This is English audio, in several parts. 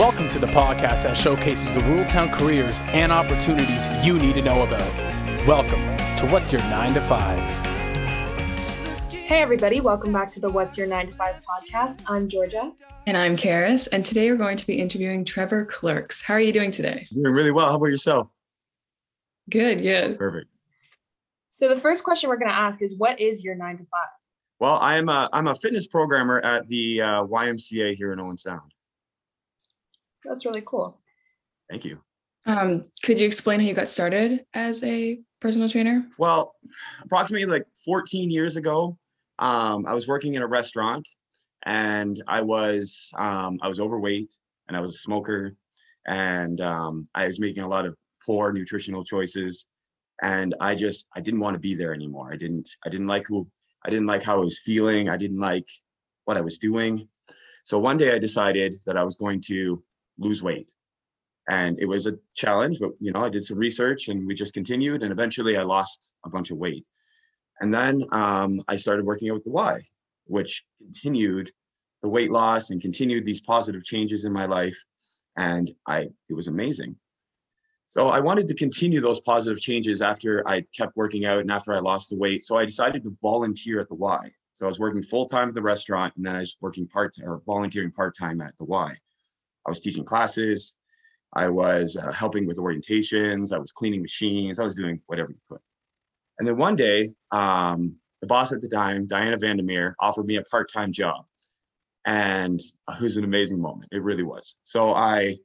Welcome to the podcast that showcases the rural town careers and opportunities you need to know about. Welcome to What's Your 9 to 5. Hey, everybody, welcome back to the What's Your 9 to 5 podcast. I'm Georgia. And I'm Karis, and today we're going to be interviewing Trevor Clerks. How are you doing today? Doing really well. How about yourself? Good, good. Perfect. So, the first question we're going to ask is What is your 9 to 5? Well, I'm a, I'm a fitness programmer at the uh, YMCA here in Owen Sound. That's really cool. Thank you. Um, could you explain how you got started as a personal trainer? Well, approximately like 14 years ago, um, I was working in a restaurant and I was um, I was overweight and I was a smoker and um, I was making a lot of poor nutritional choices and I just I didn't want to be there anymore. I didn't I didn't like who I didn't like how I was feeling. I didn't like what I was doing. So one day I decided that I was going to lose weight. And it was a challenge, but you know, I did some research and we just continued and eventually I lost a bunch of weight. And then um, I started working out with the Y, which continued the weight loss and continued these positive changes in my life. And I it was amazing. So I wanted to continue those positive changes after I kept working out and after I lost the weight. So I decided to volunteer at the Y. So I was working full time at the restaurant and then I was working part or volunteering part time at the Y. I was teaching classes. I was uh, helping with orientations. I was cleaning machines. I was doing whatever you could. And then one day, um, the boss at the time, Diana Vandermeer, offered me a part-time job, and it was an amazing moment. It really was. So I,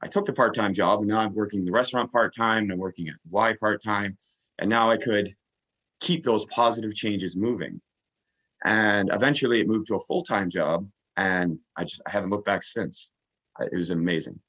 I took the part-time job, and now I'm working the restaurant part-time, and I'm working at Y part-time, and now I could keep those positive changes moving. And eventually, it moved to a full-time job, and I just I haven't looked back since it was amazing.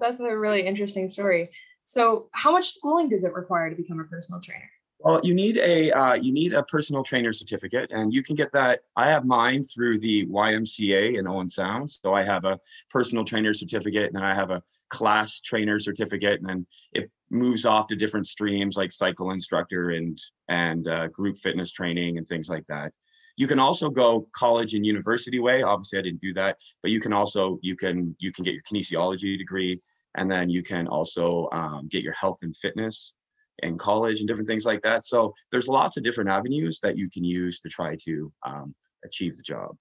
That's a really interesting story. So, how much schooling does it require to become a personal trainer? Well, you need a uh, you need a personal trainer certificate, and you can get that. I have mine through the YMCA in Owen Sound. So I have a personal trainer certificate, and then I have a class trainer certificate, and then it moves off to different streams like cycle instructor and and uh, group fitness training and things like that. You can also go college and university way. Obviously, I didn't do that, but you can also you can you can get your kinesiology degree, and then you can also um, get your health and fitness in college and different things like that. So there's lots of different avenues that you can use to try to um, achieve the job.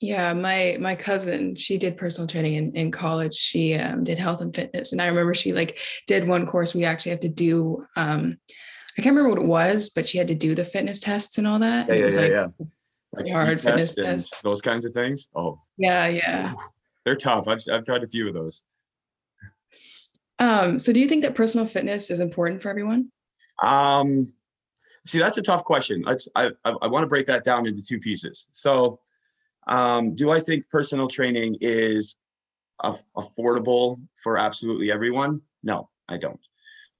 Yeah, my my cousin, she did personal training in, in college. She um, did health and fitness, and I remember she like did one course. We actually have to do um, I can't remember what it was, but she had to do the fitness tests and all that. Yeah, yeah, it was yeah, like yeah. Like hard fitness tests. Those kinds of things. Oh, yeah, yeah. They're tough. I've I've tried a few of those. Um, so do you think that personal fitness is important for everyone? Um, see, that's a tough question. Let's I I, I want to break that down into two pieces. So, um, do I think personal training is af- affordable for absolutely everyone? No, I don't.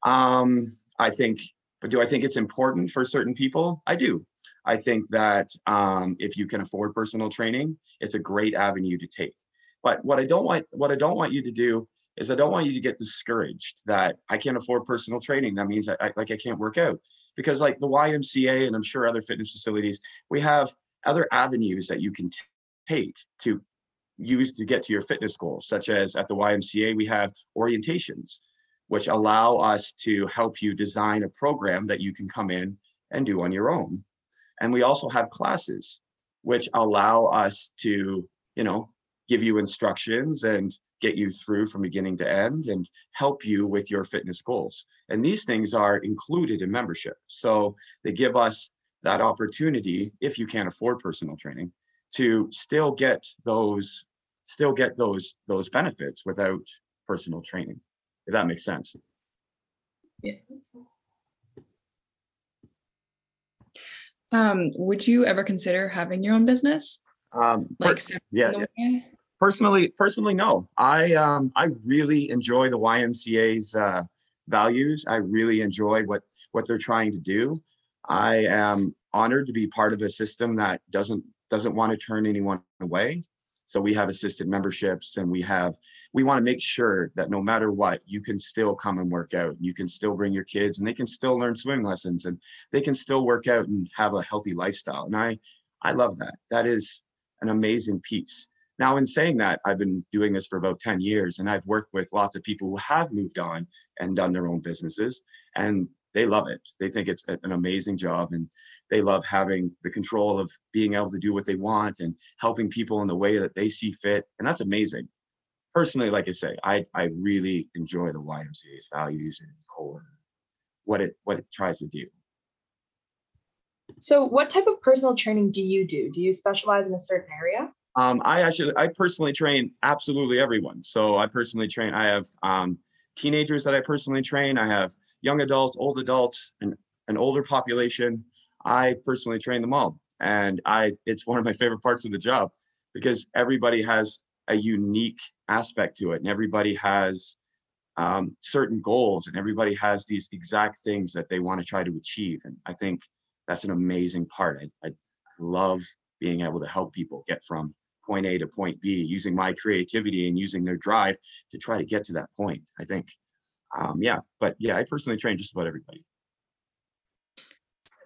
Um, I think but do I think it's important for certain people? I do. I think that um, if you can afford personal training, it's a great avenue to take. But what I don't want, what I don't want you to do is I don't want you to get discouraged that I can't afford personal training. That means I, I like I can't work out because like the YMCA and I'm sure other fitness facilities, we have other avenues that you can t- take to use to get to your fitness goals, such as at the YMCA we have orientations which allow us to help you design a program that you can come in and do on your own. And we also have classes which allow us to, you know, give you instructions and get you through from beginning to end and help you with your fitness goals. And these things are included in membership. So they give us that opportunity if you can't afford personal training to still get those still get those those benefits without personal training if that makes sense. Yeah. Um, would you ever consider having your own business? Um, Like yeah, yeah. personally, personally, no. I um, I really enjoy the YMCA's uh, values. I really enjoy what what they're trying to do. I am honored to be part of a system that doesn't doesn't want to turn anyone away. So we have assisted memberships and we have we want to make sure that no matter what, you can still come and work out. You can still bring your kids and they can still learn swimming lessons and they can still work out and have a healthy lifestyle. And I I love that. That is an amazing piece. Now, in saying that, I've been doing this for about 10 years and I've worked with lots of people who have moved on and done their own businesses and they love it. They think it's an amazing job and they love having the control of being able to do what they want and helping people in the way that they see fit. And that's amazing. Personally, like I say, I, I really enjoy the YMCA's values and core, what it what it tries to do. So, what type of personal training do you do? Do you specialize in a certain area? Um, I actually, I personally train absolutely everyone. So I personally train. I have um, teenagers that I personally train. I have young adults, old adults, and an older population. I personally train them all, and I. It's one of my favorite parts of the job because everybody has a unique aspect to it, and everybody has um, certain goals, and everybody has these exact things that they want to try to achieve. And I think that's an amazing part. I, I love being able to help people get from point A to point B, using my creativity and using their drive to try to get to that point. I think, um, yeah, but yeah, I personally train just about everybody.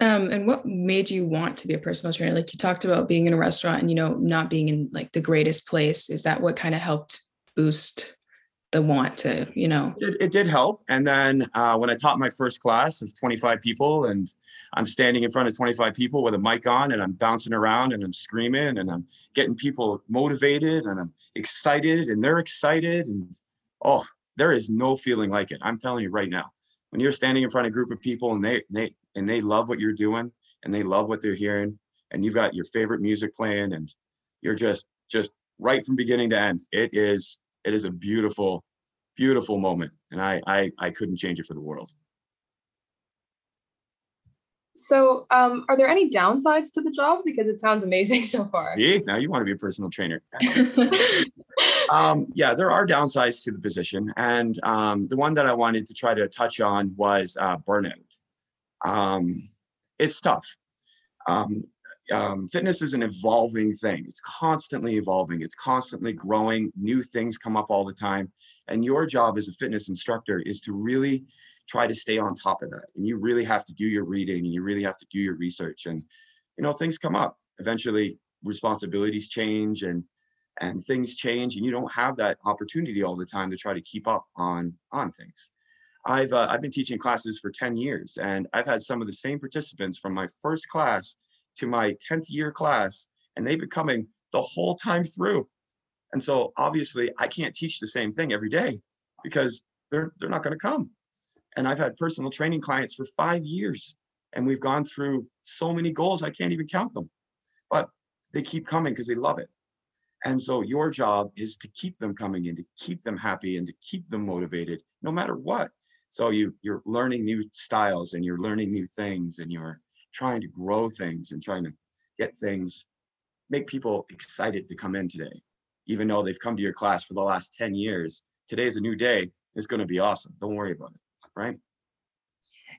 Um, and what made you want to be a personal trainer? Like you talked about being in a restaurant and you know not being in like the greatest place. Is that what kind of helped boost the want to, you know. It, it did help. And then uh, when I taught my first class of 25 people, and I'm standing in front of 25 people with a mic on, and I'm bouncing around and I'm screaming and I'm getting people motivated and I'm excited and they're excited. And oh, there is no feeling like it. I'm telling you right now. When you're standing in front of a group of people and they they and they love what you're doing and they love what they're hearing, and you've got your favorite music playing, and you're just just right from beginning to end. It is it is a beautiful, beautiful moment. And I, I, I couldn't change it for the world. So, um, are there any downsides to the job? Because it sounds amazing so far. Yeah, now you want to be a personal trainer. um, yeah, there are downsides to the position, and um, the one that I wanted to try to touch on was uh, burnout. Um, it's tough. Um, um, fitness is an evolving thing. It's constantly evolving. It's constantly growing. New things come up all the time. And your job as a fitness instructor is to really try to stay on top of that. And you really have to do your reading and you really have to do your research. And, you know, things come up. Eventually responsibilities change and and things change and you don't have that opportunity all the time to try to keep up on on things. I've uh, I've been teaching classes for 10 years and I've had some of the same participants from my first class to my 10th year class and they've been coming the whole time through. And so obviously I can't teach the same thing every day because they're they're not going to come. And I've had personal training clients for 5 years and we've gone through so many goals I can't even count them. But they keep coming because they love it. And so your job is to keep them coming in, to keep them happy and to keep them motivated no matter what. So you you're learning new styles and you're learning new things and you're trying to grow things and trying to get things, make people excited to come in today. Even though they've come to your class for the last 10 years, today's a new day. It's going to be awesome. Don't worry about it. Right.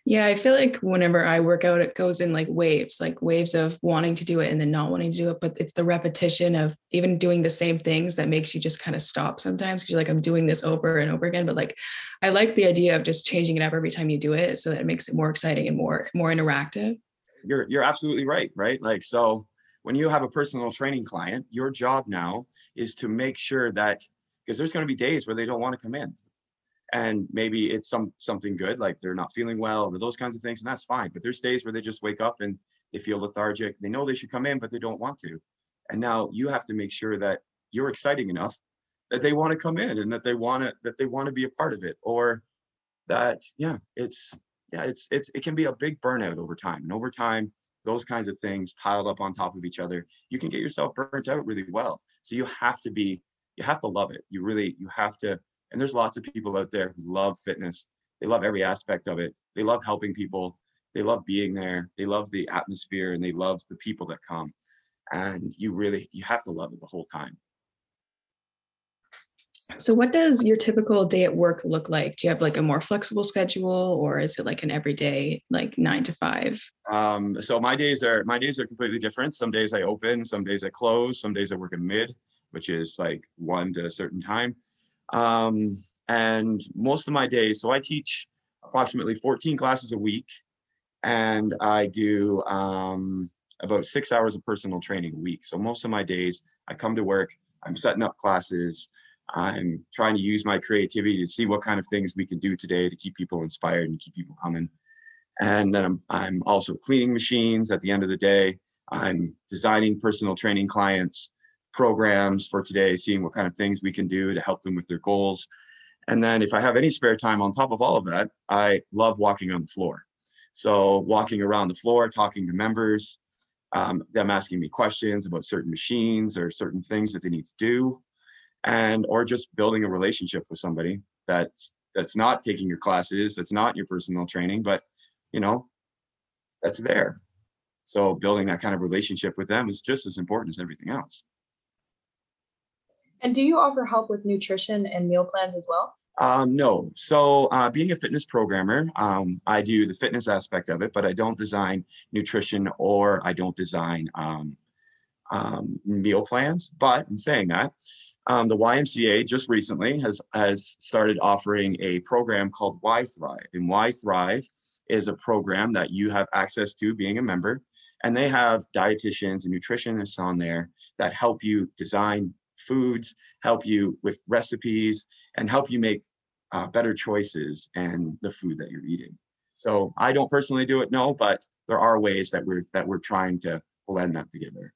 Yeah, I feel like whenever I work out, it goes in like waves, like waves of wanting to do it and then not wanting to do it. But it's the repetition of even doing the same things that makes you just kind of stop sometimes because you're like, I'm doing this over and over again. But like, I like the idea of just changing it up every time you do it so that it makes it more exciting and more more interactive you're you're absolutely right, right? Like so when you have a personal training client, your job now is to make sure that because there's going to be days where they don't want to come in. And maybe it's some something good, like they're not feeling well or those kinds of things, and that's fine. But there's days where they just wake up and they feel lethargic. They know they should come in, but they don't want to. And now you have to make sure that you're exciting enough that they want to come in and that they want to that they want to be a part of it or that yeah it's yeah, it's it's it can be a big burnout over time. And over time, those kinds of things piled up on top of each other, you can get yourself burnt out really well. So you have to be, you have to love it. You really, you have to. And there's lots of people out there who love fitness. They love every aspect of it. They love helping people. They love being there. They love the atmosphere and they love the people that come. And you really, you have to love it the whole time. So, what does your typical day at work look like? Do you have like a more flexible schedule, or is it like an everyday, like nine to five? Um, so my days are my days are completely different. Some days I open, some days I close, some days I work in mid, which is like one to a certain time. Um, and most of my days, so I teach approximately 14 classes a week, and I do um, about six hours of personal training a week. So most of my days, I come to work, I'm setting up classes. I'm trying to use my creativity to see what kind of things we can do today to keep people inspired and keep people coming. And then I'm, I'm also cleaning machines at the end of the day. I'm designing personal training clients programs for today, seeing what kind of things we can do to help them with their goals. And then if I have any spare time on top of all of that, I love walking on the floor. So walking around the floor, talking to members, um, them asking me questions about certain machines or certain things that they need to do, and or just building a relationship with somebody that's that's not taking your classes, that's not your personal training, but you know, that's there. So building that kind of relationship with them is just as important as everything else. And do you offer help with nutrition and meal plans as well? Um, no. So, uh, being a fitness programmer, um, I do the fitness aspect of it, but I don't design nutrition or I don't design um, um meal plans. But in saying that, um, the YMCA just recently has has started offering a program called Y Thrive, and Y Thrive is a program that you have access to being a member, and they have dietitians and nutritionists on there that help you design foods, help you with recipes, and help you make uh, better choices and the food that you're eating. So I don't personally do it, no, but there are ways that we're that we're trying to blend that together.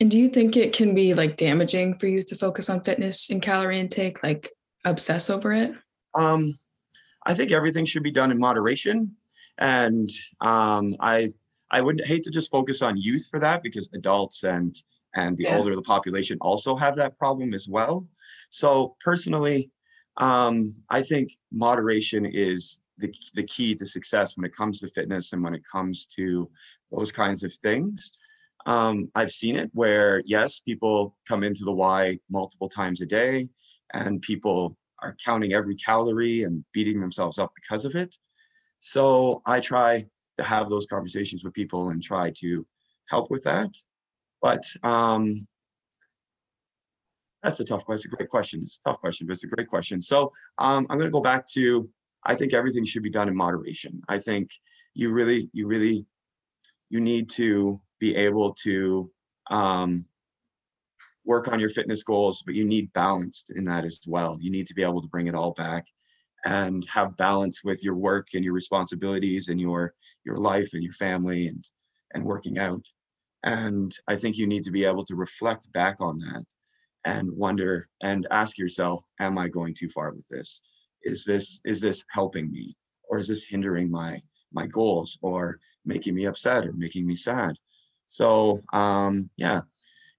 And do you think it can be like damaging for you to focus on fitness and calorie intake, like obsess over it? Um, I think everything should be done in moderation, and um, I I wouldn't hate to just focus on youth for that because adults and and the yeah. older the population also have that problem as well. So personally, um, I think moderation is the, the key to success when it comes to fitness and when it comes to those kinds of things. Um, I've seen it where, yes, people come into the Y multiple times a day and people are counting every calorie and beating themselves up because of it. So I try to have those conversations with people and try to help with that. But um, that's a tough question. A great question. It's a tough question, but it's a great question. So um, I'm going to go back to I think everything should be done in moderation. I think you really, you really, you need to be able to um, work on your fitness goals, but you need balance in that as well. You need to be able to bring it all back and have balance with your work and your responsibilities and your your life and your family and and working out. And I think you need to be able to reflect back on that and wonder and ask yourself, am I going too far with this? Is this is this helping me? Or is this hindering my my goals or making me upset or making me sad? So um, yeah,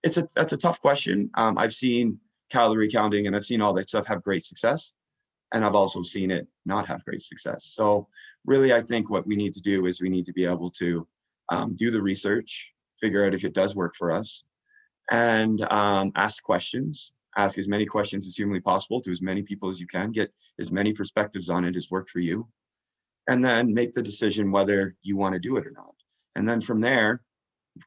it's a that's a tough question. Um, I've seen calorie counting and I've seen all that stuff have great success. And I've also seen it not have great success. So really, I think what we need to do is we need to be able to um, do the research, figure out if it does work for us, and um, ask questions. Ask as many questions as humanly possible to as many people as you can. Get as many perspectives on it as work for you, and then make the decision whether you want to do it or not. And then from there,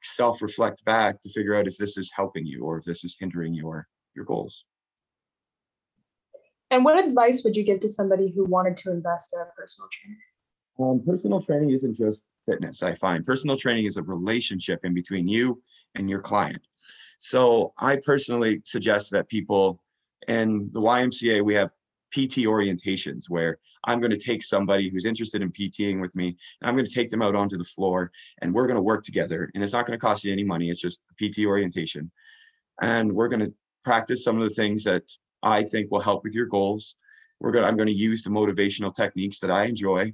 self-reflect back to figure out if this is helping you or if this is hindering your your goals. And what advice would you give to somebody who wanted to invest in a personal trainer? Um, personal training isn't just fitness, I find. Personal training is a relationship in between you and your client. So I personally suggest that people in the YMCA, we have PT orientations where I'm going to take somebody who's interested in PTing with me and I'm going to take them out onto the floor and we're going to work together. And it's not going to cost you any money. It's just a PT orientation. And we're going to practice some of the things that I think will help with your goals. We're going to, I'm going to use the motivational techniques that I enjoy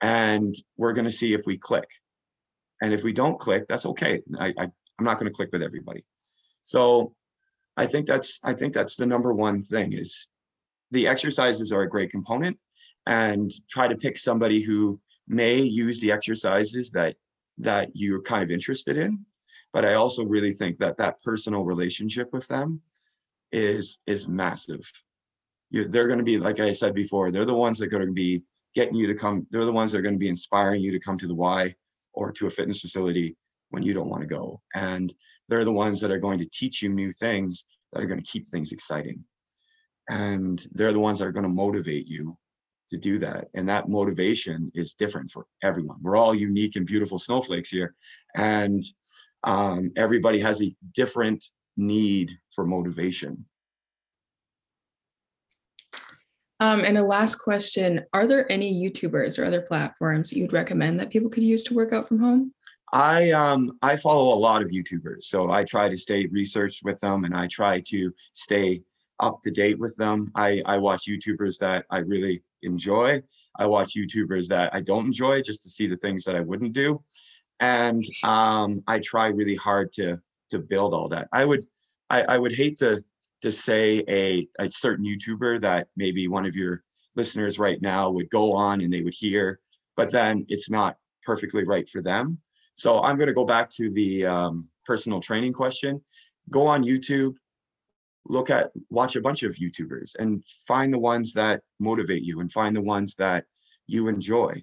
and we're going to see if we click. And if we don't click, that's okay. I, I I'm not going to click with everybody. So I think that's I think that's the number one thing is the exercises are a great component and try to pick somebody who may use the exercises that that you're kind of interested in but i also really think that that personal relationship with them is is massive you, they're going to be like i said before they're the ones that are going to be getting you to come they're the ones that are going to be inspiring you to come to the y or to a fitness facility when you don't want to go. And they're the ones that are going to teach you new things that are going to keep things exciting. And they're the ones that are going to motivate you to do that. And that motivation is different for everyone. We're all unique and beautiful snowflakes here. And um, everybody has a different need for motivation. Um, and a last question Are there any YouTubers or other platforms that you'd recommend that people could use to work out from home? I um I follow a lot of YouTubers, so I try to stay researched with them, and I try to stay up to date with them. I I watch YouTubers that I really enjoy. I watch YouTubers that I don't enjoy just to see the things that I wouldn't do, and um I try really hard to to build all that. I would I, I would hate to to say a a certain YouTuber that maybe one of your listeners right now would go on and they would hear, but then it's not perfectly right for them so I'm going to go back to the um, personal training question. Go on YouTube, look at, watch a bunch of YouTubers and find the ones that motivate you and find the ones that you enjoy.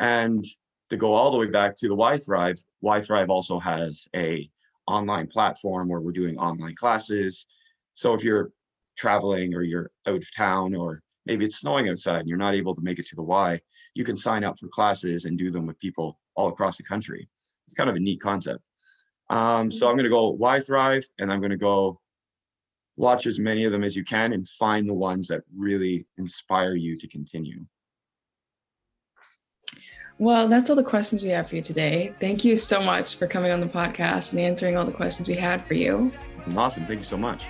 And to go all the way back to the Y Thrive, Y Thrive also has a online platform where we're doing online classes. So if you're traveling or you're out of town or maybe it's snowing outside and you're not able to make it to the Y, you can sign up for classes and do them with people all across the country it's kind of a neat concept. Um, so I'm going to go Y Thrive and I'm going to go watch as many of them as you can and find the ones that really inspire you to continue. Well, that's all the questions we have for you today. Thank you so much for coming on the podcast and answering all the questions we had for you. Awesome. Thank you so much.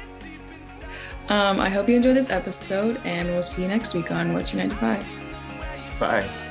Um, I hope you enjoyed this episode, and we'll see you next week on What's Your 9 to 5. Bye.